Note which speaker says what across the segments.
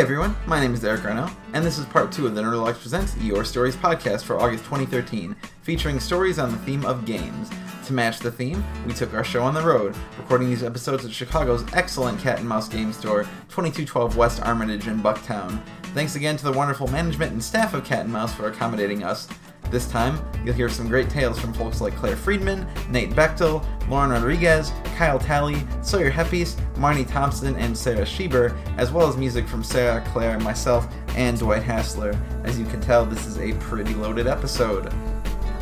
Speaker 1: Hey everyone, my name is Eric Reno, and this is part two of the Nerdologues Presents Your Stories podcast for August 2013, featuring stories on the theme of games. To match the theme, we took our show on the road, recording these episodes at Chicago's excellent cat and mouse game store, 2212 West Armitage in Bucktown. Thanks again to the wonderful management and staff of Cat and Mouse for accommodating us. This time, you'll hear some great tales from folks like Claire Friedman, Nate Bechtel, Lauren Rodriguez, Kyle Talley, Sawyer Heppes, Marnie Thompson, and Sarah Sheber, as well as music from Sarah, Claire, myself, and Dwight Hassler. As you can tell, this is a pretty loaded episode.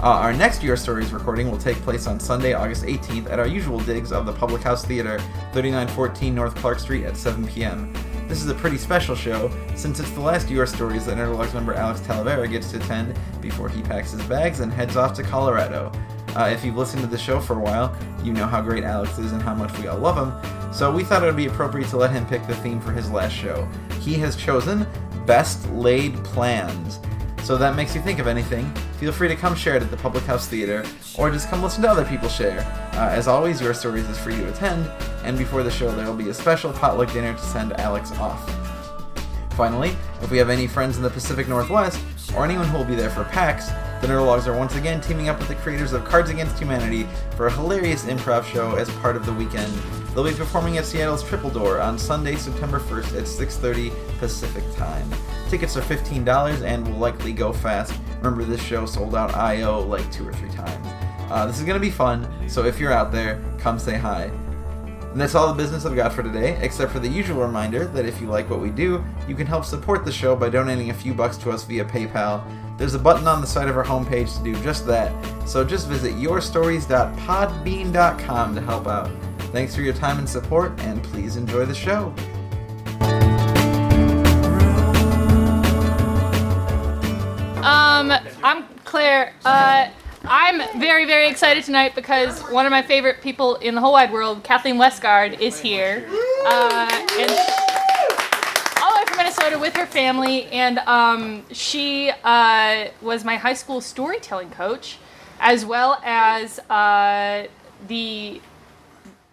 Speaker 1: Uh, our next Your Stories recording will take place on Sunday, August 18th at our usual digs of the Public House Theater, 3914 North Clark Street at 7 p.m. This is a pretty special show, since it's the last Your Stories that Nerdologues member Alex Talavera gets to attend before he packs his bags and heads off to Colorado. Uh, if you've listened to the show for a while, you know how great Alex is and how much we all love him, so we thought it would be appropriate to let him pick the theme for his last show. He has chosen Best Laid Plans. So that makes you think of anything, feel free to come share it at the Public House Theater, or just come listen to other people share. Uh, as always, Your Stories is free to attend, and before the show, there will be a special potluck dinner to send Alex off. Finally, if we have any friends in the Pacific Northwest, or anyone who will be there for PAX, the Nerdologues are once again teaming up with the creators of Cards Against Humanity for a hilarious improv show as part of the weekend. They'll be performing at Seattle's Triple Door on Sunday, September 1st at 6.30 Pacific Time. Tickets are $15 and will likely go fast. Remember, this show sold out IO like two or three times. Uh, this is going to be fun, so if you're out there, come say hi. And that's all the business I've got for today, except for the usual reminder that if you like what we do, you can help support the show by donating a few bucks to us via PayPal. There's a button on the side of our homepage to do just that, so just visit yourstories.podbean.com to help out. Thanks for your time and support, and please enjoy the show.
Speaker 2: Um, I'm Claire. Uh, I'm very, very excited tonight because one of my favorite people in the whole wide world, Kathleen Westgard, is here. Uh, and all the way from Minnesota with her family, and um, she uh, was my high school storytelling coach, as well as uh, the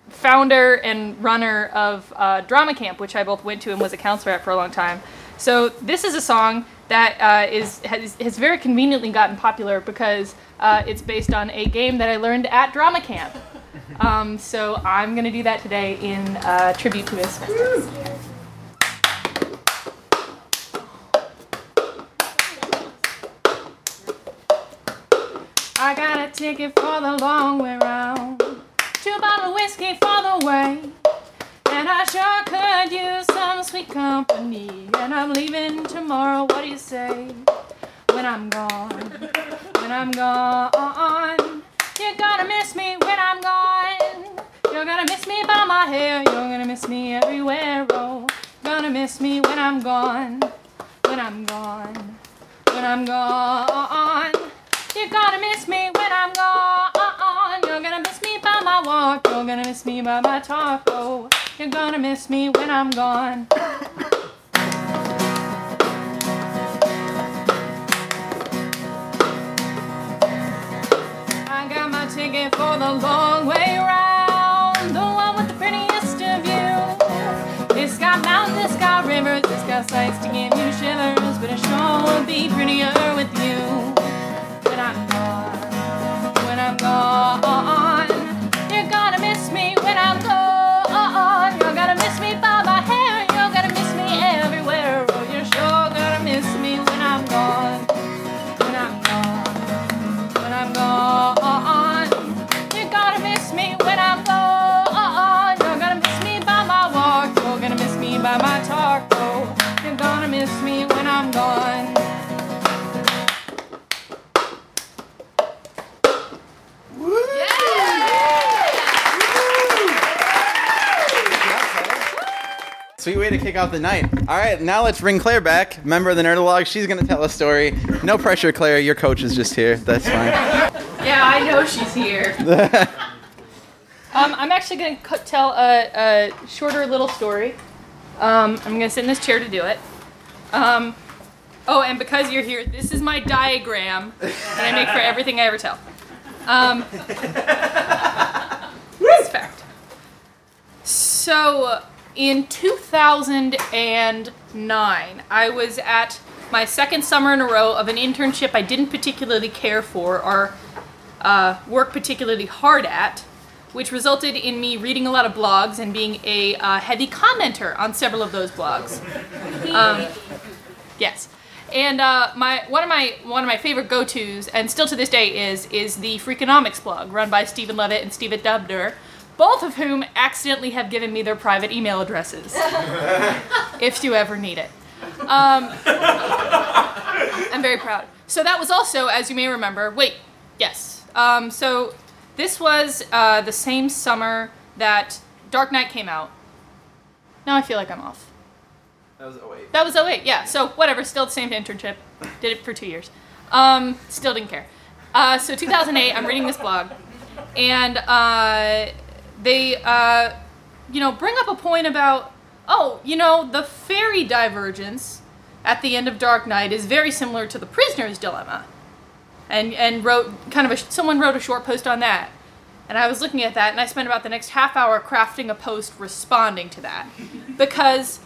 Speaker 2: founder and runner of uh, Drama Camp, which I both went to and was a counselor at for a long time. So this is a song that uh, is has, has very conveniently gotten popular because uh, it's based on a game that I learned at Drama Camp. Um, so I'm gonna do that today in uh, tribute to Asbestos. I got a ticket for the long way round. Two bottle of whiskey for the way. And I sure could use some sweet company. And I'm leaving tomorrow. What do you say? When I'm gone, when I'm gone, you're gonna miss me when I'm gone. You're gonna miss me by my hair. You're gonna miss me everywhere. Oh, gonna miss me when I'm gone, when I'm gone, when I'm gone. You're gonna miss me when I'm gone. You're gonna miss me by my walk. You're gonna miss me by my talk. Oh, you're gonna miss me when I'm gone. I got my ticket for the long way round. The one with the prettiest of view. It's got mountains, it's got rivers, it's got sights to give you shivers. But it sure would be prettier with you when I'm gone. When I'm gone,
Speaker 1: kick off the night. All right, now let's bring Claire back, member of the Nerdologues. She's going to tell a story. No pressure, Claire. Your coach is just here. That's fine.
Speaker 2: Yeah, I know she's here. um, I'm actually going to tell a, a shorter little story. Um, I'm going to sit in this chair to do it. Um, oh, and because you're here, this is my diagram that I make for everything I ever tell. Um, this fact. So, in 2009, I was at my second summer in a row of an internship I didn't particularly care for or uh, work particularly hard at, which resulted in me reading a lot of blogs and being a uh, heavy commenter on several of those blogs. Um, yes. And uh, my one of my one of my favorite go-tos, and still to this day, is is the Freakonomics blog run by Steven Levitt and Stephen Dubner, both of whom accidentally have given me their private email addresses, if you ever need it. Um, I'm very proud. So that was also, as you may remember, wait, yes. Um, so this was uh, the same summer that Dark Knight came out. Now I feel like I'm off.
Speaker 1: That was 08.
Speaker 2: That was 08, yeah. So whatever, still the same internship. Did it for two years. Um, still didn't care. Uh, so 2008, I'm reading this blog, and uh, they, uh, you know, bring up a point about, oh, you know, the ferry divergence at the end of Dark Knight is very similar to the prisoner's dilemma, and and wrote kind of a someone wrote a short post on that, and I was looking at that, and I spent about the next half hour crafting a post responding to that, because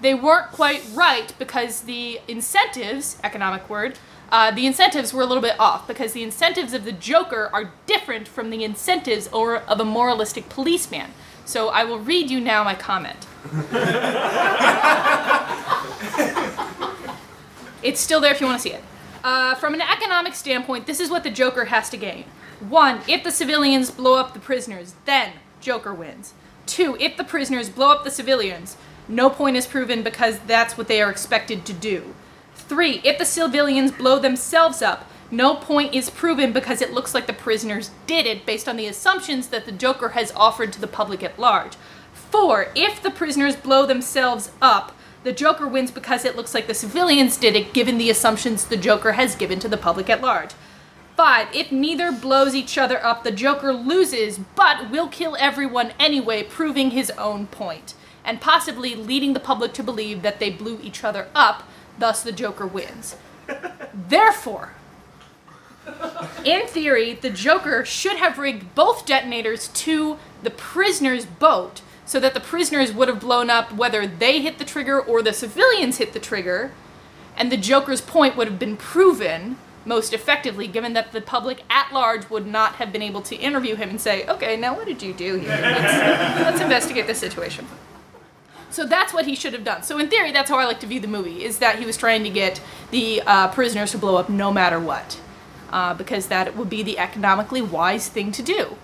Speaker 2: they weren't quite right because the incentives, economic word, uh, the incentives were a little bit off because the incentives of the Joker are different from the incentives or of a moralistic policeman. So I will read you now my comment. it's still there if you want to see it. Uh, from an economic standpoint, this is what the Joker has to gain. One, if the civilians blow up the prisoners, then Joker wins. Two, if the prisoners blow up the civilians, no point is proven because that's what they are expected to do. Three, if the civilians blow themselves up, no point is proven because it looks like the prisoners did it based on the assumptions that the Joker has offered to the public at large. Four, if the prisoners blow themselves up, the Joker wins because it looks like the civilians did it given the assumptions the Joker has given to the public at large. Five, if neither blows each other up, the Joker loses, but will kill everyone anyway, proving his own point, and possibly leading the public to believe that they blew each other up, thus the Joker wins. Therefore, in theory, the Joker should have rigged both detonators to the prisoner's boat so that the prisoners would have blown up whether they hit the trigger or the civilians hit the trigger, and the Joker's point would have been proven most effectively, given that the public at large would not have been able to interview him and say, okay, now what did you do here? Let's, let's investigate this situation. So that's what he should have done. So in theory, that's how I like to view the movie: is that he was trying to get the uh, prisoners to blow up no matter what, uh, because that would be the economically wise thing to do.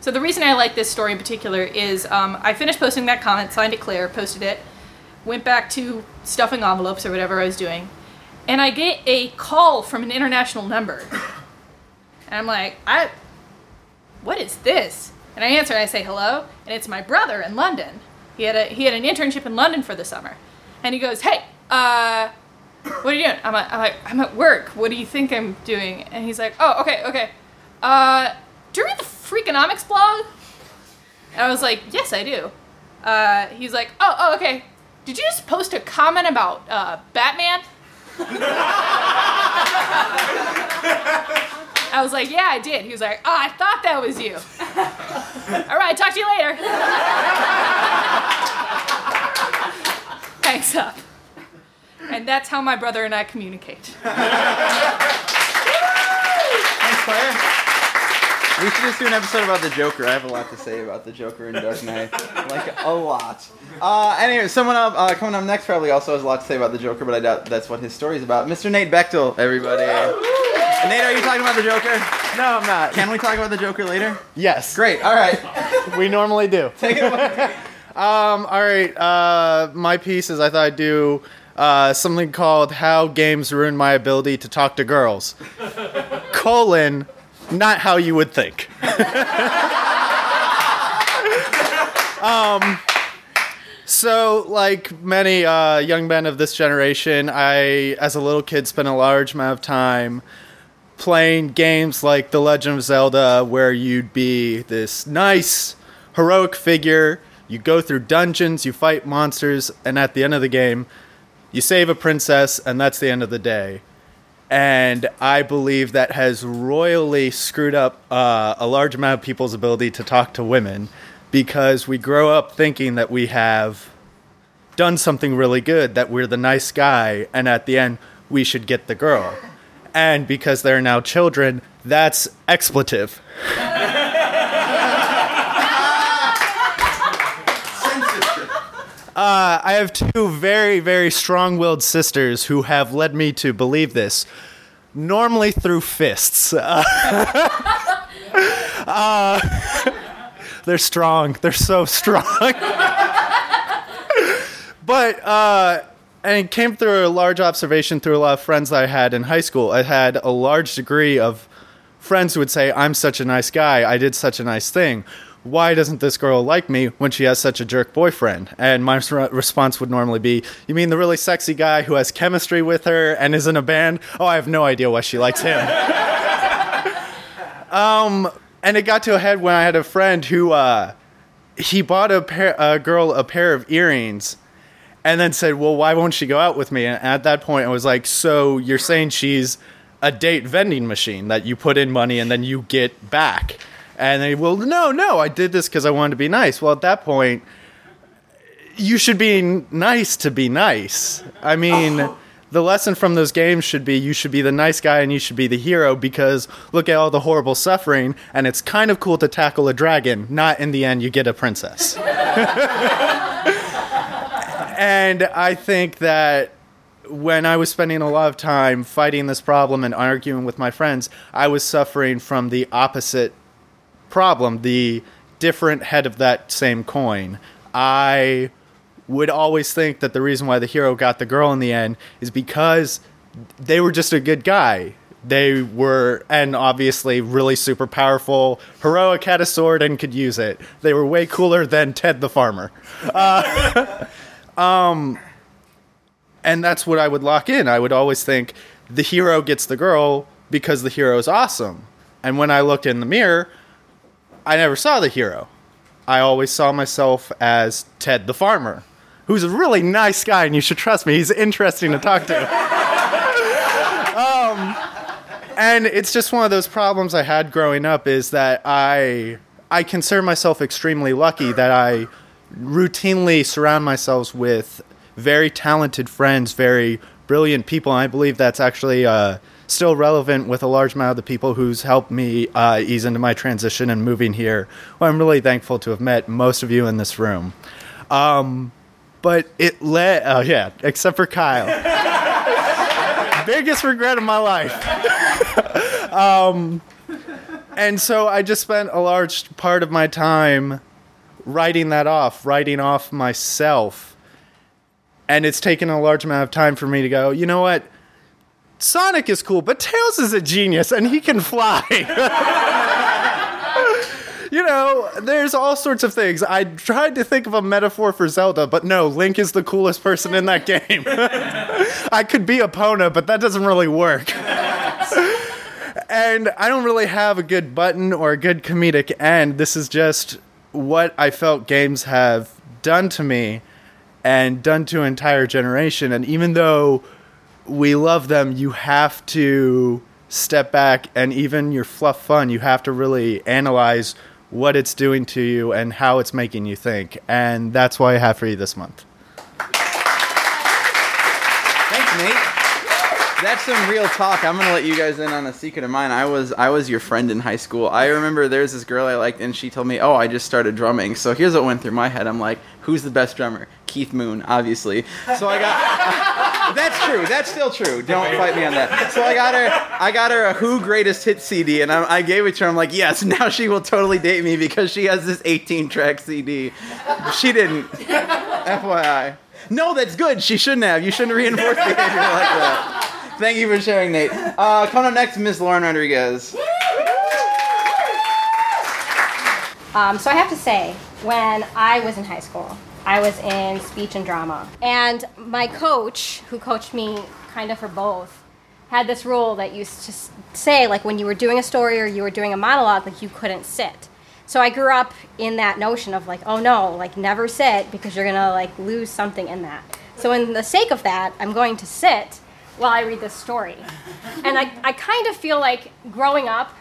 Speaker 2: So the reason I like this story in particular is um, I finished posting that comment, signed it Claire, posted it, went back to stuffing envelopes or whatever I was doing, and I get a call from an international number, and I'm like, I, what is this? And I answer, and I say hello, and it's my brother in London. He had a he had an internship in London for the summer, and he goes, "Hey, uh, what are you doing?" I'm, like, I'm like, "I'm at work. What do you think I'm doing?" And he's like, "Oh, okay, okay. Uh, do you read the Freakonomics blog?" And I was like, "Yes, I do." Uh, he's like, "Oh, oh, okay. Did you just post a comment about uh, Batman?" I was like, "Yeah, I did." He was like, "Oh, I thought that was you." All right, talk to you later. Thanks up. And that's how my brother and I communicate.
Speaker 1: Thanks, Claire. We should just do an episode about the Joker. I have a lot to say about the Joker in Dark Knight, like a lot. Uh, anyway, someone up uh, coming up next probably also has a lot to say about the Joker, but I doubt that's what his story's about. Mr. Nate Bechtel, everybody. Nate, are you talking about the Joker?
Speaker 3: No, I'm not.
Speaker 1: Can we talk about the Joker later?
Speaker 3: Yes.
Speaker 1: Great. All right.
Speaker 3: We normally do.
Speaker 1: Take it away.
Speaker 3: Um, all right. Uh, my piece is I thought I'd do uh, something called "How Games Ruin My Ability to Talk to Girls." colon, not how you would think. um, So, like many uh, young men of this generation, I, as a little kid, spent a large amount of time playing games like The Legend of Zelda, where you'd be this nice, heroic figure. You go through dungeons, you fight monsters, and at the end of the game, you save a princess, and that's the end of the day. And I believe that has royally screwed up uh, a large amount of people's ability to talk to women because we grow up thinking that we have done something really good, that we're the nice guy, and at the end, we should get the girl. And because they're now children, that's expletive. Uh, I have two very, very strong willed sisters who have led me to believe this, normally through fists. Uh, uh, they're strong. They're so strong. but, uh, and it came through a large observation through a lot of friends that I had in high school. I had a large degree of friends who would say, I'm such a nice guy. I did such a nice thing. Why doesn't this girl like me when she has such a jerk boyfriend? And my response would normally be, You mean the really sexy guy who has chemistry with her and is in a band? Oh, I have no idea why she likes him. um, and it got to a head when I had a friend who, uh, he bought a, pair, a girl a pair of earrings and then said, Well, why won't she go out with me? And at that point, I was like, So you're saying she's a date vending machine that you put in money and then you get back? And they, well, no, no, I did this because I wanted to be nice. Well, at that point, you should be nice to be nice. I mean, oh. the lesson from those games should be you should be the nice guy and you should be the hero because look at all the horrible suffering, and it's kind of cool to tackle a dragon. Not in the end, you get a princess. and I think that when I was spending a lot of time fighting this problem and arguing with my friends, I was suffering from the opposite problem, the different head of that same coin. I would always think that the reason why the hero got the girl in the end is because they were just a good guy. They were, and obviously, really super powerful. Heroic had a sword and could use it. They were way cooler than Ted the farmer. Uh, um, and that's what I would lock in. I would always think the hero gets the girl because the hero is awesome. And when I looked in the mirror, I never saw the hero. I always saw myself as Ted the farmer, who's a really nice guy, and you should trust me. He's interesting to talk to. um, and it's just one of those problems I had growing up is that I I consider myself extremely lucky that I routinely surround myself with very talented friends, very brilliant people. And I believe that's actually uh, still relevant with a large amount of the people who's helped me uh, ease into my transition and moving here. Well, I'm really thankful to have met most of you in this room. Um, but it led, oh yeah, except for Kyle. Biggest regret of my life. um, and so I just spent a large part of my time writing that off, writing off myself. And it's taken a large amount of time for me to go, you know what? Sonic is cool, but Tails is a genius and he can fly. you know, there's all sorts of things. I tried to think of a metaphor for Zelda, but no, Link is the coolest person in that game. I could be Epona, but that doesn't really work. and I don't really have a good button or a good comedic end. This is just what I felt games have done to me and done to an entire generation. And even though we love them, you have to step back and even your fluff fun, you have to really analyze what it's doing to you and how it's making you think. And that's why I have for you this month.
Speaker 1: Thanks, Nate. That's some real talk. I'm gonna let you guys in on a secret of mine. I was I was your friend in high school. I remember there's this girl I liked, and she told me, "Oh, I just started drumming." So here's what went through my head. I'm like, "Who's the best drummer?" Keith Moon, obviously. So I got. that's true. That's still true. Don't fight me on that. So I got her. I got her a Who Greatest Hit CD, and I, I gave it to her. I'm like, yes, now she will totally date me because she has this 18 track CD. She didn't. FYI. No, that's good. She shouldn't have. You shouldn't reinforce behavior like that. Thank you for sharing, Nate. Uh, coming up next, Miss Lauren Rodriguez.
Speaker 4: Um, so I have to say, when I was in high school, I was in speech and drama. And my coach, who coached me kind of for both, had this rule that used to say, like, when you were doing a story or you were doing a monologue, like, you couldn't sit. So I grew up in that notion of, like, oh no, like, never sit because you're gonna, like, lose something in that. So, in the sake of that, I'm going to sit while I read this story. And I, I kind of feel like growing up,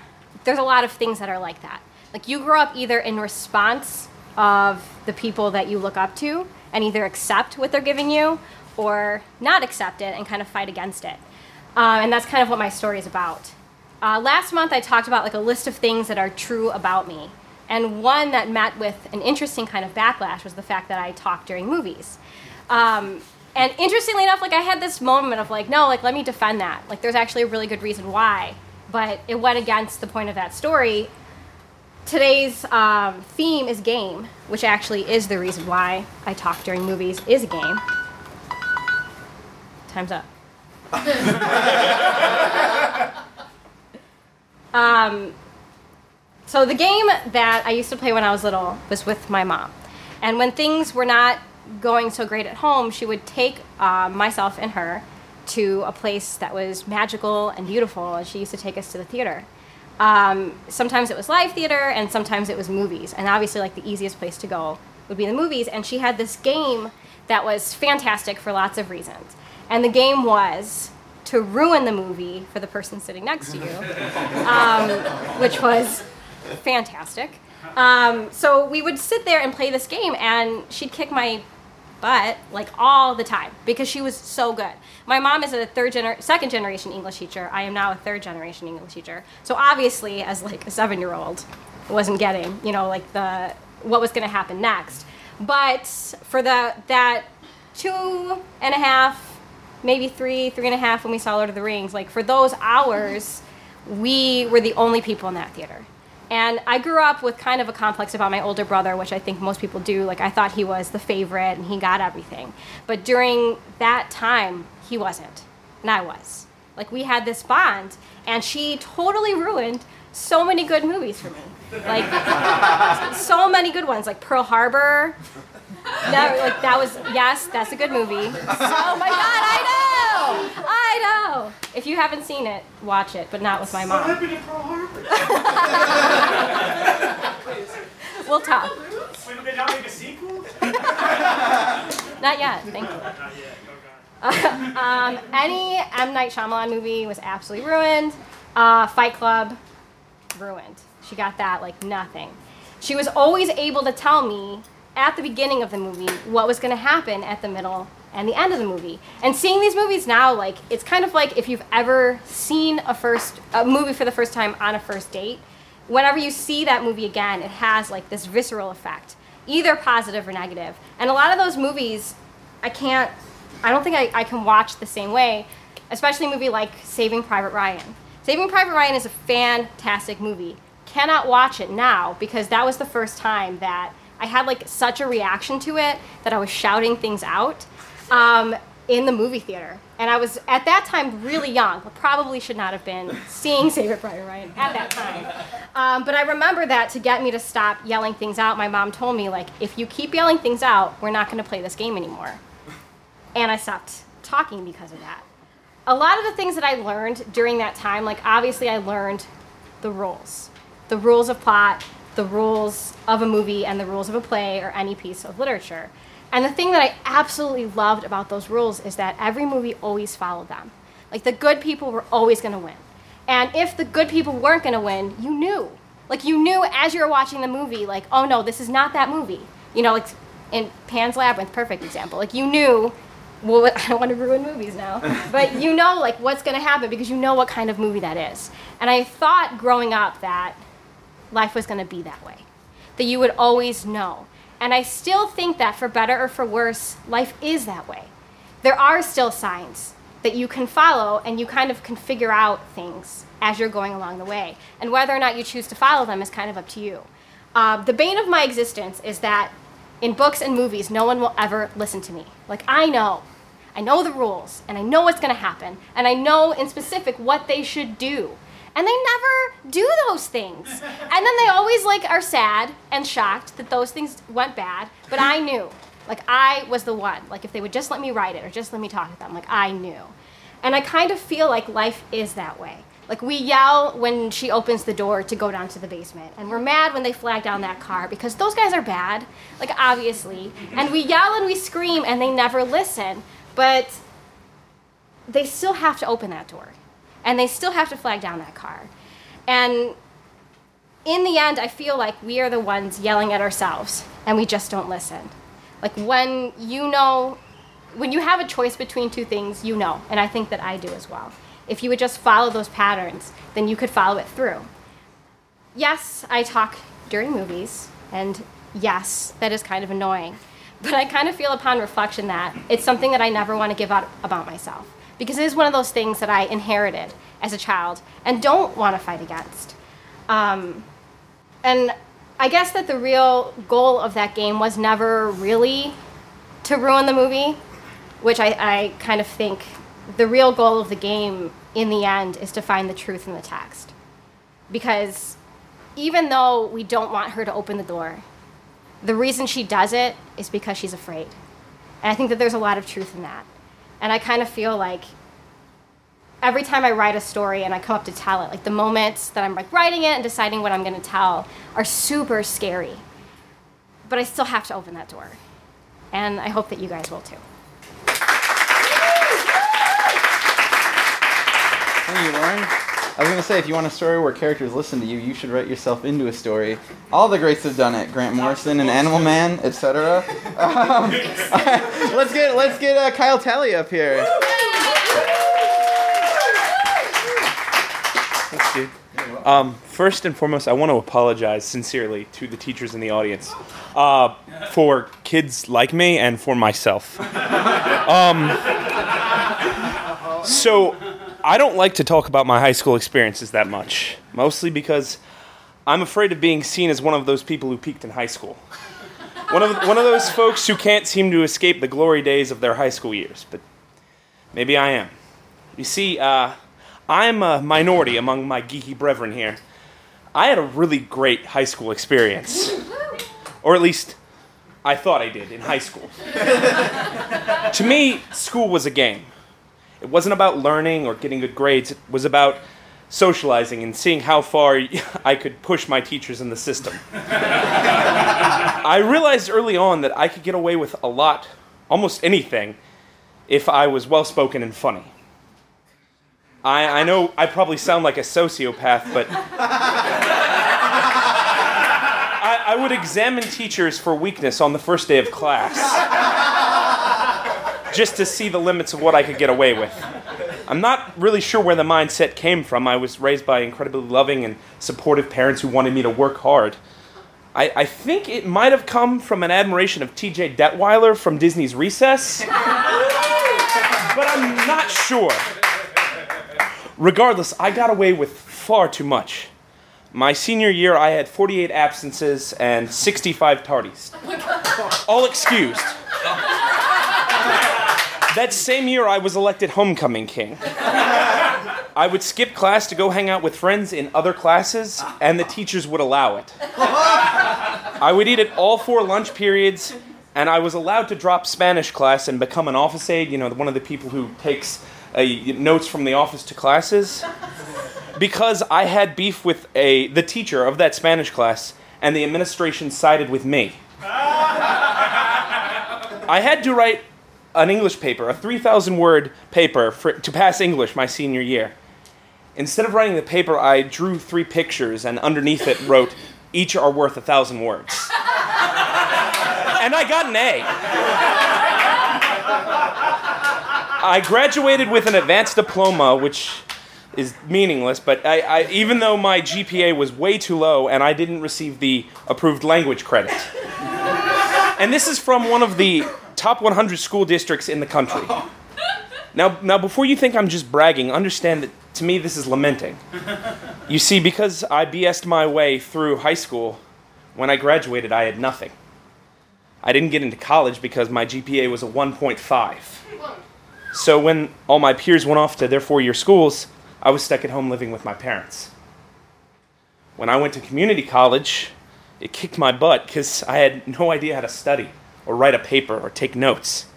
Speaker 4: there's a lot of things that are like that. Like you grow up either in response of the people that you look up to and either accept what they're giving you or not accept it and kind of fight against it. Uh, and that's kind of what my story is about. Uh, last month, I talked about like a list of things that are true about me. And one that met with an interesting kind of backlash was the fact that I talk during movies. Um, and interestingly enough, like I had this moment of like, no, like let me defend that. Like there's actually a really good reason why, but it went against the point of that story. Today's um, theme is game, which actually is the reason why I talk during movies. Is a game. Time's up. um, so the game that I used to play when I was little was with my mom, and when things were not going so great at home, she would take uh, myself and her to a place that was magical and beautiful, and she used to take us to the theater. Um, sometimes it was live theater, and sometimes it was movies. And obviously, like the easiest place to go would be the movies. And she had this game that was fantastic for lots of reasons. And the game was to ruin the movie for the person sitting next to you, um, which was fantastic. Um, so we would sit there and play this game, and she'd kick my butt like all the time because she was so good. My mom is a third gener- second generation English teacher. I am now a third generation English teacher. So obviously, as like a seven year old, I wasn't getting you know like the what was going to happen next. But for the that two and a half, maybe three, three and a half when we saw Lord of the Rings, like for those hours, we were the only people in that theater. And I grew up with kind of a complex about my older brother, which I think most people do. Like, I thought he was the favorite and he got everything. But during that time, he wasn't. And I was. Like, we had this bond, and she totally ruined so many good movies for me. Like, so many good ones, like Pearl Harbor. That, like, that was, yes, that's a good movie. Oh my God, I know! I know! If you haven't seen it, watch it, but not with my mom. We'll talk.
Speaker 5: Wait, did y'all make a sequel?
Speaker 4: Not yet, thank you. um, any M. Night Shyamalan movie was absolutely ruined. Uh, Fight Club, ruined. She got that like nothing. She was always able to tell me at the beginning of the movie what was going to happen at the middle and the end of the movie. And seeing these movies now, like it's kind of like if you've ever seen a first a movie for the first time on a first date. Whenever you see that movie again, it has like this visceral effect, either positive or negative. And a lot of those movies, I can't I don't think I, I can watch the same way, especially a movie like Saving Private Ryan. Saving Private Ryan is a fantastic movie. Cannot watch it now because that was the first time that I had like such a reaction to it that I was shouting things out um, in the movie theater. And I was at that time really young. Probably should not have been seeing Saving Private Ryan at that time. Um, but I remember that to get me to stop yelling things out, my mom told me like, if you keep yelling things out, we're not going to play this game anymore and I stopped talking because of that. A lot of the things that I learned during that time, like obviously I learned the rules. The rules of plot, the rules of a movie, and the rules of a play or any piece of literature. And the thing that I absolutely loved about those rules is that every movie always followed them. Like the good people were always going to win. And if the good people weren't going to win, you knew. Like you knew as you were watching the movie, like, oh no, this is not that movie. You know, like in Pan's Labyrinth, perfect example. Like you knew well, I don't want to ruin movies now, but you know like what's going to happen because you know what kind of movie that is. And I thought growing up that life was going to be that way, that you would always know. And I still think that for better or for worse, life is that way. There are still signs that you can follow and you kind of can figure out things as you're going along the way. And whether or not you choose to follow them is kind of up to you. Uh, the bane of my existence is that in books and movies, no one will ever listen to me. Like, I know. I know the rules, and I know what's going to happen, and I know in specific what they should do. And they never do those things. And then they always like are sad and shocked that those things went bad, but I knew. Like I was the one. Like if they would just let me write it or just let me talk to them, like I knew. And I kind of feel like life is that way. Like we yell when she opens the door to go down to the basement, and we're mad when they flag down that car because those guys are bad, like obviously. And we yell and we scream and they never listen, but they still have to open that door, and they still have to flag down that car. And in the end, I feel like we are the ones yelling at ourselves, and we just don't listen. Like when you know, when you have a choice between two things, you know, and I think that I do as well. If you would just follow those patterns, then you could follow it through. Yes, I talk during movies, and yes, that is kind of annoying. But I kind of feel upon reflection that it's something that I never want to give up about myself because it is one of those things that I inherited as a child and don't want to fight against. Um, and I guess that the real goal of that game was never really to ruin the movie, which I, I kind of think the real goal of the game in the end is to find the truth in the text. Because even though we don't want her to open the door, the reason she does it is because she's afraid. And I think that there's a lot of truth in that. And I kind of feel like every time I write a story and I come up to tell it, like the moments that I'm like writing it and deciding what I'm going to tell are super scary. But I still have to open that door. And I hope that you guys will too.
Speaker 1: Thank you, Lauren. I was gonna say, if you want a story where characters listen to you, you should write yourself into a story. All the greats have done it. Grant Morrison and Animal Man, etc. Um, let's get let's get uh, Kyle Talley up here.
Speaker 6: Um, first and foremost, I want to apologize sincerely to the teachers in the audience uh, for kids like me and for myself. Um, so, I don't like to talk about my high school experiences that much, mostly because I'm afraid of being seen as one of those people who peaked in high school. One of, one of those folks who can't seem to escape the glory days of their high school years, but maybe I am. You see, uh, I'm a minority among my geeky brethren here. I had a really great high school experience. Or at least, I thought I did in high school. to me, school was a game. It wasn't about learning or getting good grades, it was about socializing and seeing how far I could push my teachers in the system. I realized early on that I could get away with a lot, almost anything, if I was well spoken and funny. I, I know I probably sound like a sociopath, but I, I would examine teachers for weakness on the first day of class just to see the limits of what I could get away with. I'm not really sure where the mindset came from. I was raised by incredibly loving and supportive parents who wanted me to work hard. I, I think it might have come from an admiration of TJ Detweiler from Disney's Recess, but I'm not sure. Regardless, I got away with far too much. My senior year, I had 48 absences and 65 tardies. All excused. That same year, I was elected homecoming king. I would skip class to go hang out with friends in other classes, and the teachers would allow it. I would eat at all four lunch periods, and I was allowed to drop Spanish class and become an office aide, you know, one of the people who takes uh, notes from the office to classes. Because I had beef with a, the teacher of that Spanish class, and the administration sided with me. I had to write an English paper, a 3,000 word paper for, to pass English my senior year. Instead of writing the paper, I drew three pictures and underneath it wrote, each are worth a thousand words. and I got an A. I graduated with an advanced diploma, which is meaningless, but I, I, even though my GPA was way too low and I didn't receive the approved language credit. And this is from one of the top 100 school districts in the country. Now, now, before you think I'm just bragging, understand that to me this is lamenting. You see, because I BS'd my way through high school, when I graduated, I had nothing. I didn't get into college because my GPA was a 1.5. So when all my peers went off to their four year schools, I was stuck at home living with my parents. When I went to community college, it kicked my butt because I had no idea how to study. or write a paper or take notes.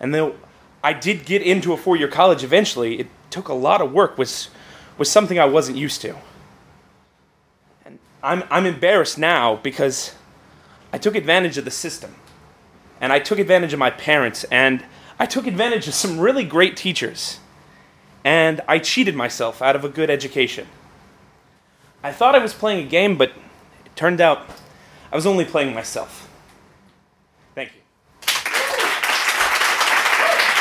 Speaker 6: And though I did get into a four year college eventually, it took a lot of work, was, was something I wasn't used to. And I'm, I'm embarrassed now because I took advantage of the system. And I took advantage of my parents, and I took advantage of some really great teachers. And I cheated myself out of a good education. I thought I was playing a game, but turned out I was only playing myself. Thank you.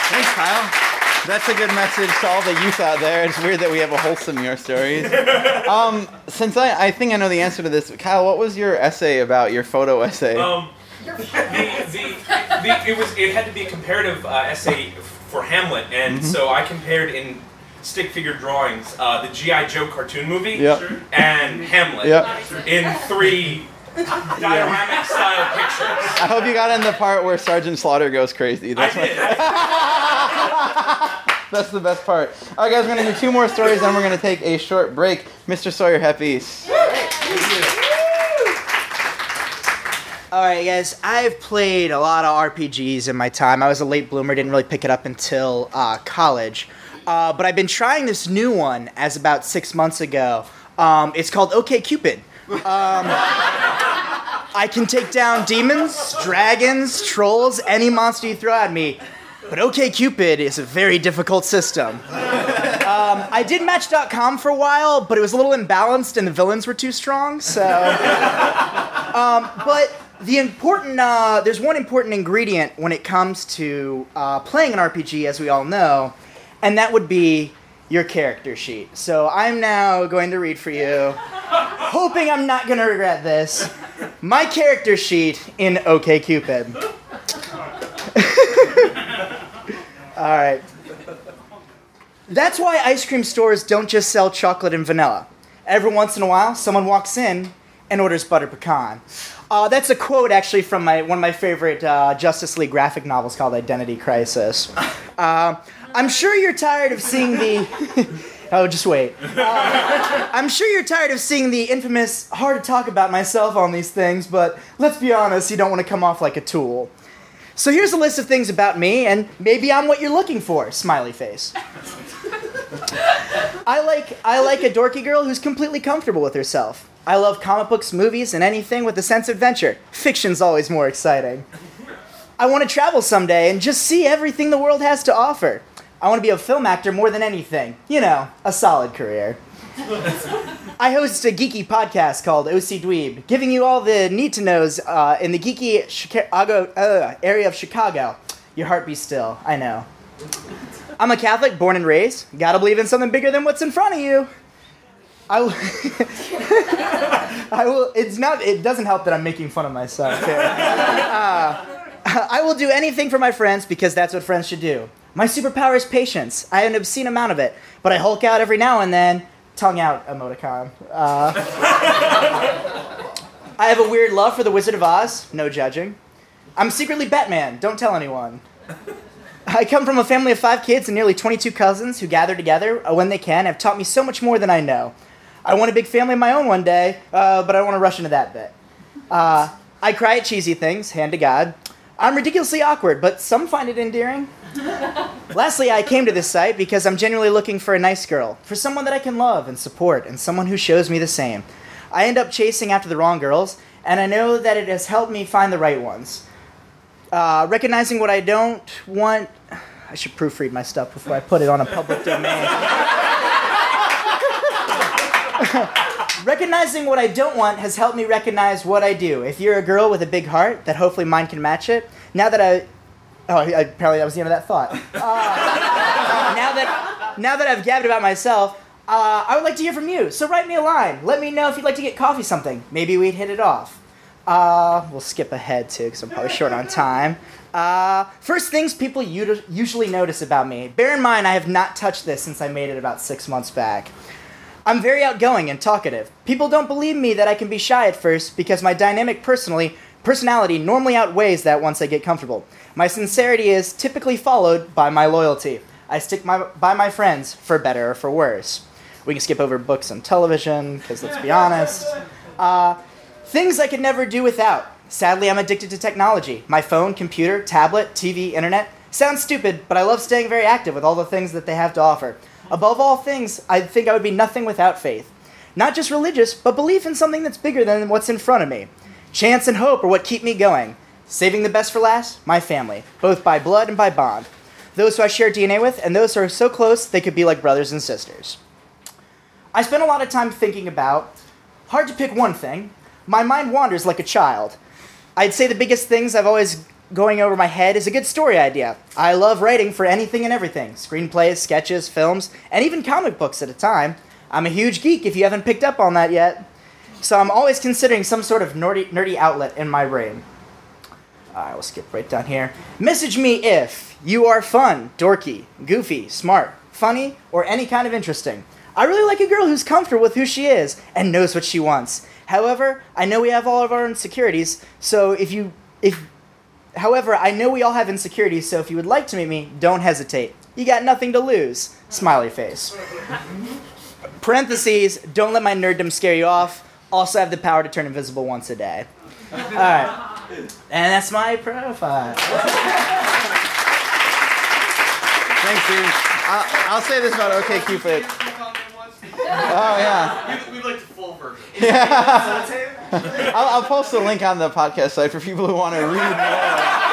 Speaker 1: Thanks, Kyle. That's a good message to all the youth out there. It's weird that we have a wholesome your stories. Um, since I, I think I know the answer to this, Kyle, what was your essay about? Your photo essay?
Speaker 6: Um, the, the, the, it was it had to be a comparative uh, essay for Hamlet, and so I compared in stick figure drawings uh, the GI Joe cartoon movie
Speaker 1: Yep.
Speaker 6: and Hamlet
Speaker 1: Yep.
Speaker 6: in three dioramic style pictures.
Speaker 1: I hope you got in the part where Sergeant Slaughter goes crazy.
Speaker 6: I
Speaker 1: That's, my-
Speaker 6: did.
Speaker 1: that's the best part. All right, guys, we're gonna do two more stories, then we're gonna take a short break. Mr. Sawyer Heppes.
Speaker 7: All right, guys. I've played a lot of RPGs in my time. I was a late bloomer, didn't really pick it up until uh, college. Uh, but I've been trying this new one as about six months ago. Um, it's called OK Cupid. Um, I can take down demons, dragons, trolls, any monster you throw at me. But OK Cupid is a very difficult system. Um, I did Match.com for a while, but it was a little imbalanced and the villains were too strong. So but the important uh, there's one important ingredient when it comes to uh, playing an rpg as we all know and that would be your character sheet. So i'm now going to read for you hoping i'm not going to regret this my character sheet in ok cupid. All right. That's why ice cream stores don't just sell chocolate and vanilla. Every once in a while someone walks in and orders butter pecan. Uh, that's a quote actually from my one of my favorite uh, Justice League graphic novels called Identity Crisis. Uh, I'm sure you're tired of seeing the. oh, just wait. Uh, I'm sure you're tired of seeing the infamous hard to talk about myself on these things, but let's be honest, you don't want to come off like a tool. So here's a list of things about me, and maybe I'm what you're looking for. Smiley face. I like I like a dorky girl who's completely comfortable with herself. I love comic books, movies, and anything with a sense of adventure. Fiction's always more exciting. I want to travel someday and just see everything the world has to offer. I want to be a film actor more than anything. You know, a solid career. I host a geeky podcast called OC Dweeb, giving you all the need to knows uh, in the geeky Chicago uh, area of Chicago. Your heart be still. I know. I'm a Catholic, born and raised. Gotta believe in something bigger than what's in front of you. I will. I will. It's not. It doesn't help that I'm making fun of myself. Uh, I will do anything for my friends because that's what friends should do. My superpower is patience. I have an obscene amount of it, but I hulk out every now and then. Tongue out emoticon. Uh, I have a weird love for the Wizard of Oz. No judging. I'm secretly Batman. Don't tell anyone. I come from a family of five kids and nearly 22 cousins who gather together uh, when they can have taught me so much more than I know. I want a big family of my own one day, uh, but I don't want to rush into that bit. Uh, I cry at cheesy things, hand to God. I'm ridiculously awkward, but some find it endearing. Lastly, I came to this site because I'm genuinely looking for a nice girl, for someone that I can love and support, and someone who shows me the same. I end up chasing after the wrong girls, and I know that it has helped me find the right ones. Uh, recognizing what I don't want. I should proofread my stuff before I put it on a public domain. Recognizing what I don't want has helped me recognize what I do. If you're a girl with a big heart, that hopefully mine can match it. Now that I, oh, I, apparently that was the end of that thought. Uh, now that now that I've gabbed about myself, uh, I would like to hear from you. So write me a line. Let me know if you'd like to get coffee something. Maybe we'd hit it off. Uh, we'll skip ahead too, because I'm probably short on time. Uh, first things people usually notice about me. Bear in mind, I have not touched this since I made it about six months back. I'm very outgoing and talkative. People don't believe me that I can be shy at first because my dynamic personally personality normally outweighs that once I get comfortable. My sincerity is typically followed by my loyalty. I stick my, by my friends for better or for worse. We can skip over books and television because let's be honest. Uh, things I could never do without. Sadly, I'm addicted to technology. My phone, computer, tablet, TV, internet. Sounds stupid, but I love staying very active with all the things that they have to offer. Above all things, I think I would be nothing without faith. Not just religious, but belief in something that's bigger than what's in front of me. Chance and hope are what keep me going. Saving the best for last, my family, both by blood and by bond. Those who I share DNA with, and those who are so close they could be like brothers and sisters. I spent a lot of time thinking about, hard to pick one thing. My mind wanders like a child. I'd say the biggest things I've always going over my head is a good story idea. I love writing for anything and everything screenplays, sketches, films, and even comic books at a time. I'm a huge geek if you haven't picked up on that yet. So I'm always considering some sort of nerdy, nerdy outlet in my brain. Uh, I will skip right down here. Message me if you are fun, dorky, goofy, smart, funny, or any kind of interesting. I really like a girl who's comfortable with who she is and knows what she wants. However, I know we have all of our insecurities, so if you if however, I know we all have insecurities, so if you would like to meet me, don't hesitate. You got nothing to lose. Smiley face. Parentheses, don't let my nerddom scare you off. Also have the power to turn invisible once a day. Alright. And that's my profile.
Speaker 1: Thanks, dude. I'll, I'll say this about OK Cupid. Oh yeah.
Speaker 5: We, we like the full version.
Speaker 1: I'll, I'll post the link on the podcast site for people who want to read more.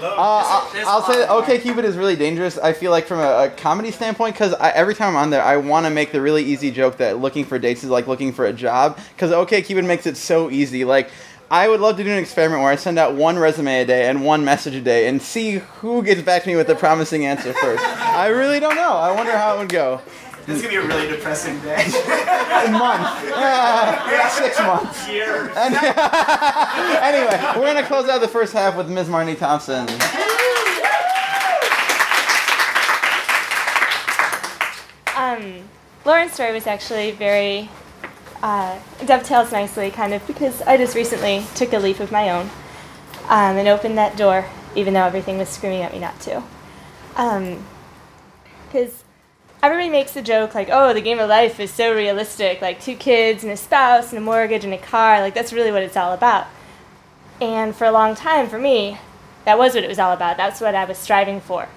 Speaker 1: Uh, I'll, say that OK Cupid is really dangerous. I feel like from a, a comedy standpoint, because every time I'm on there, I want to make the really easy joke that looking for dates is like looking for a job. Because OK Cupid makes it so easy. Like I would love to do an experiment where I send out one resume a day and one message a day and see who gets back to me with the promising answer first. I really don't know. I wonder how it would go.
Speaker 5: This is gonna be a really depressing day.
Speaker 1: A month. Uh, six months.
Speaker 5: Year.
Speaker 1: Anyway, we're gonna close out the first half with Ms. Marnie Thompson.
Speaker 8: Um, Lauren's story was actually very uh, dovetails nicely, kind of, because I just recently took a leap of my own um, and opened that door, even though everything was screaming at me not to. Because everybody makes the joke like, "Oh, the game of life is so realistic, like two kids and a spouse and a mortgage and a car, like that's really what it's all about." And for a long time, for me, that was what it was all about. That's what I was striving for.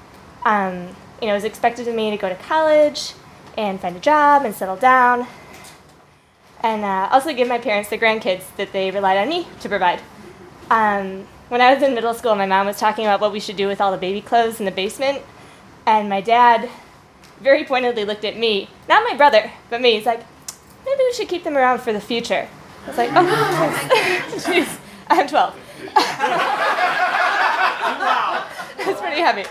Speaker 8: Um, you know, it was expected of me to go to college and find a job and settle down, and uh, also give my parents the grandkids that they relied on me to provide. Um, when I was in middle school, my mom was talking about what we should do with all the baby clothes in the basement, and my dad very pointedly looked at me, not my brother, but me. He's like, maybe we should keep them around for the future. I was like, oh, jeez, I'm 12. That's pretty heavy.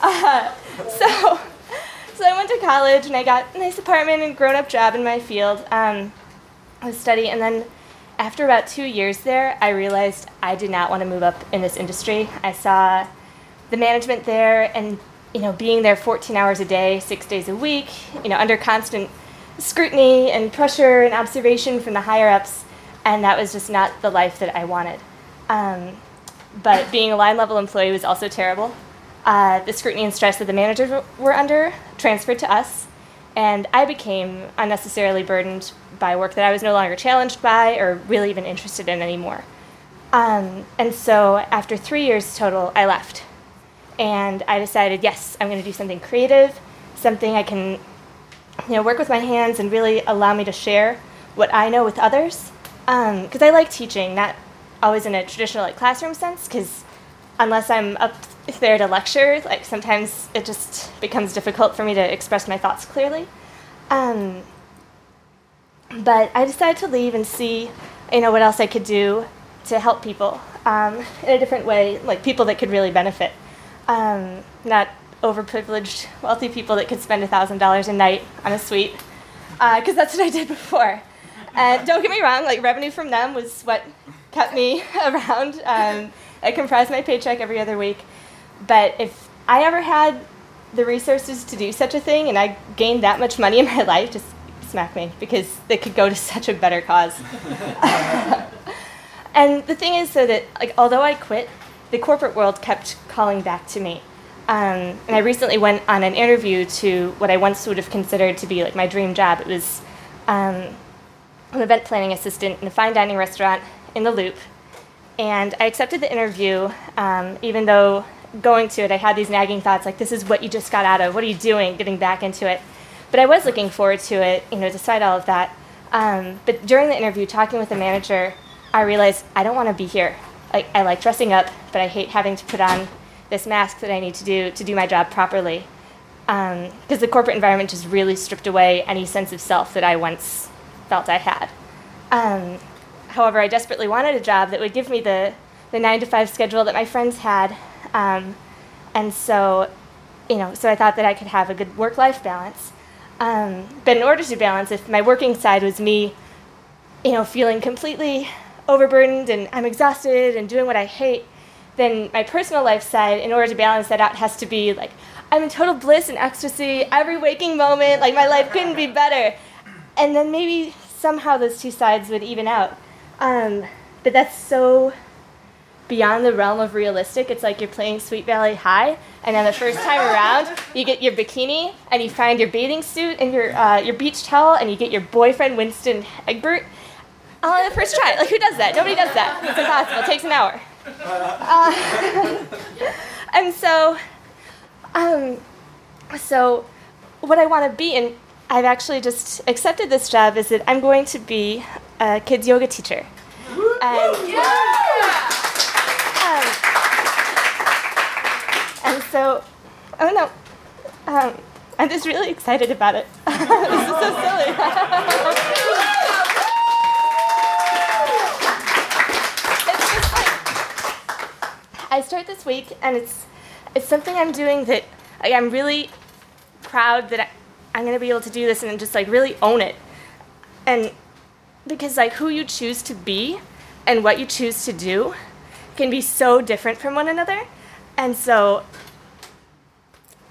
Speaker 8: Uh, so, so I went to college and I got a nice apartment and grown-up job in my field. Um, was studying, and then after about two years there, I realized I did not want to move up in this industry. I saw the management there, and you know, being there 14 hours a day, six days a week, you know, under constant scrutiny and pressure and observation from the higher ups, and that was just not the life that I wanted. Um, but being a line level employee was also terrible. Uh, the scrutiny and stress that the managers were- were under transferred to us, and I became unnecessarily burdened by work that I was no longer challenged by or really even interested in anymore. Um, and so after three years total, I left. And I decided, yes, I'm going to do something creative, something I can you know, work with my hands and really allow me to share what I know with others. Because I like teaching, not always in a traditional like classroom sense, because unless I'm up there to lecture, like sometimes it just becomes difficult for me to express my thoughts clearly. Um, but I decided to leave and see, you know, what else I could do to help people um, in a different way, like people that could really benefit, um, not overprivileged, wealthy people that could spend thousand dollars a night on a suite, because that's what I did before. And don't get me wrong, like revenue from them was what kept me around. Um, it comprised my paycheck every other week. But if I ever had the resources to do such a thing and I gained that much money in my life, just smack me because they could go to such a better cause. and the thing is, so that like although I quit, the corporate world kept calling back to me. Um, and I recently went on an interview to what I once would have considered to be like my dream job. It was um, an event planning assistant in a fine dining restaurant in the loop. And I accepted the interview, um, even though going to it, I had these nagging thoughts like, this is what you just got out of. What are you doing getting back into it? But I was looking forward to it, you know, despite all of that. Um, but during the interview, talking with the manager, I realized I don't want to be here. Like, I like dressing up, but I hate having to put on this mask that I need to do to do my job properly. Because um, the corporate environment just really stripped away any sense of self that I once felt I had. Um, however, I desperately wanted a job that would give me the, the nine to five schedule that my friends had. Um, and so, you know, so I thought that I could have a good work life balance. Um, but in order to balance, if my working side was me, you know, feeling completely overburdened and I'm exhausted and doing what I hate, then my personal life side, in order to balance that out, has to be like, I'm in total bliss and ecstasy every waking moment, like my life couldn't be better. And then maybe somehow those two sides would even out. Um, but that's so beyond the realm of realistic. It's like you're playing Sweet Valley High, and then the first time around, you get your bikini and you find your bathing suit and your uh, your beach towel, and you get your boyfriend Winston Egbert on the first try. Like who does that? Nobody does that. It's impossible. It takes an hour. Uh, and so, um, so what I want to be, and I've actually just accepted this job, is that I'm going to be a kids yoga teacher. And, um, and so, oh no, um, I'm just really excited about it. this is so silly. I start this week, and it's it's something I'm doing that like, I'm really proud that I, I'm gonna be able to do this and just like really own it. And because like who you choose to be and what you choose to do can be so different from one another. And so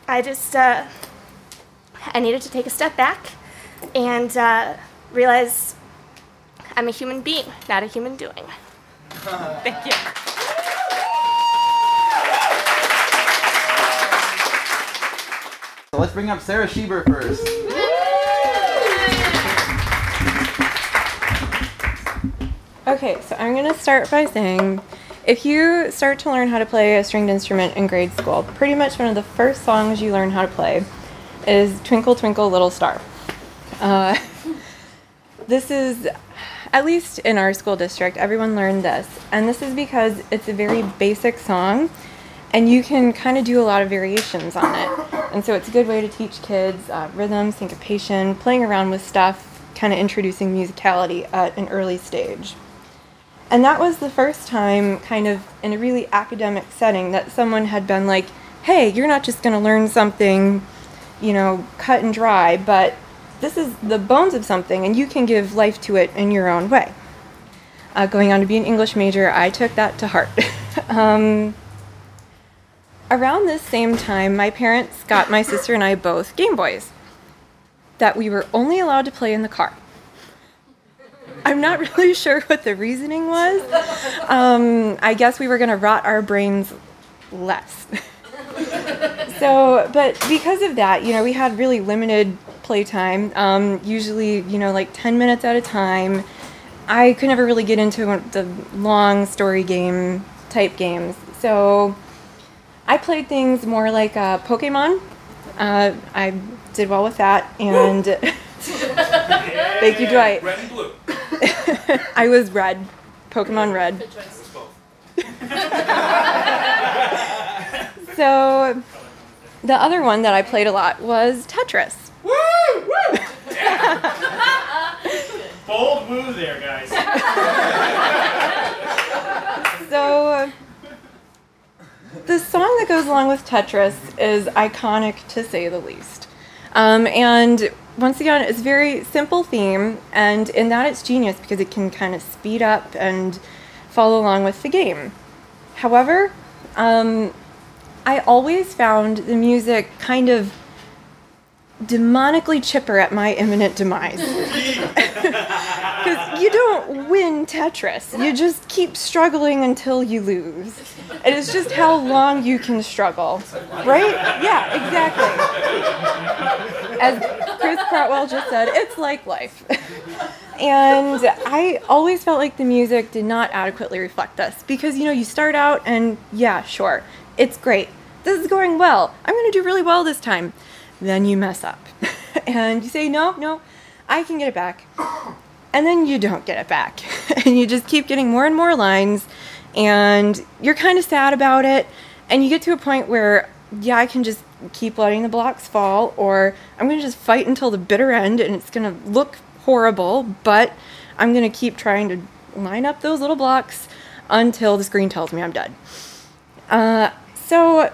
Speaker 8: I just uh, I needed to take a step back and uh, realize I'm a human being, not a human doing. Thank you.
Speaker 1: Let's bring up Sarah Sheber first.
Speaker 9: Okay, so I'm gonna start by saying if you start to learn how to play a stringed instrument in grade school, pretty much one of the first songs you learn how to play is Twinkle Twinkle Little Star. Uh, this is, at least in our school district, everyone learned this. And this is because it's a very basic song and you can kind of do a lot of variations on it. And so it's a good way to teach kids uh, rhythm, syncopation, playing around with stuff, kind of introducing musicality at an early stage. And that was the first time, kind of in a really academic setting, that someone had been like, hey, you're not just going to learn something, you know, cut and dry, but this is the bones of something, and you can give life to it in your own way. Uh, going on to be an English major, I took that to heart. um, around this same time, my parents got my sister and I both Game Boys that we were only allowed to play in the car. I'm not really sure what the reasoning was. Um, I guess we were going to rot our brains less. so, but because of that, you know, we had really limited playtime, um, usually, you know, like 10 minutes at a time. I could never really get into the long story game type games. So I played things more like uh, Pokemon. Uh, I did well with that. And thank you, Dwight.
Speaker 6: Red and blue.
Speaker 9: I was red, Pokemon Red. so the other one that I played a lot was Tetris.
Speaker 5: Woo! Woo! Bold woo there, guys.
Speaker 9: So the song that goes along with Tetris is iconic to say the least. Um, and once again, it's a very simple theme, and in that it's genius because it can kind of speed up and follow along with the game. However, um, I always found the music kind of demonically chipper at my imminent demise. You don't win Tetris, you just keep struggling until you lose. It is just how long you can struggle. Right? Yeah, exactly. As Chris Crotwell just said, it's like life. And I always felt like the music did not adequately reflect this because you know, you start out and yeah, sure, it's great. This is going well. I'm going to do really well this time. Then you mess up. and you say, no, no, I can get it back. And then you don't get it back. and you just keep getting more and more lines. And you're kind of sad about it. And you get to a point where, yeah, I can just keep letting the blocks fall, or I'm going to just fight until the bitter end and it's going to look horrible, but I'm going to keep trying to line up those little blocks until the screen tells me I'm done. Uh, so,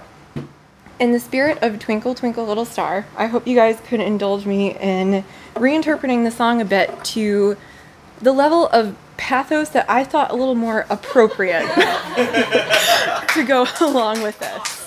Speaker 9: in the spirit of Twinkle Twinkle Little Star, I hope you guys could indulge me in reinterpreting the song a bit to the level of pathos that I thought a little more appropriate to go along with this.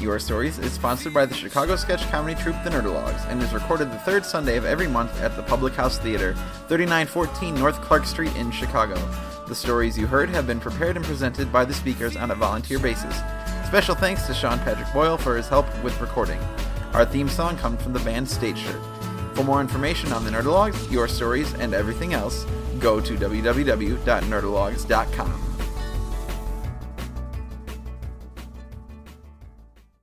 Speaker 1: Your Stories is sponsored by the Chicago sketch comedy troupe The Nerdologues and is recorded the third Sunday of every month at the Public House Theater, 3914 North Clark Street in Chicago. The stories you heard have been prepared and presented by the speakers on a volunteer basis. Special thanks to Sean Patrick Boyle for his help with recording. Our theme song comes from the band Stage Shirt. For more information on the Nerdologues, your stories, and everything else, go to www.nerdologues.com.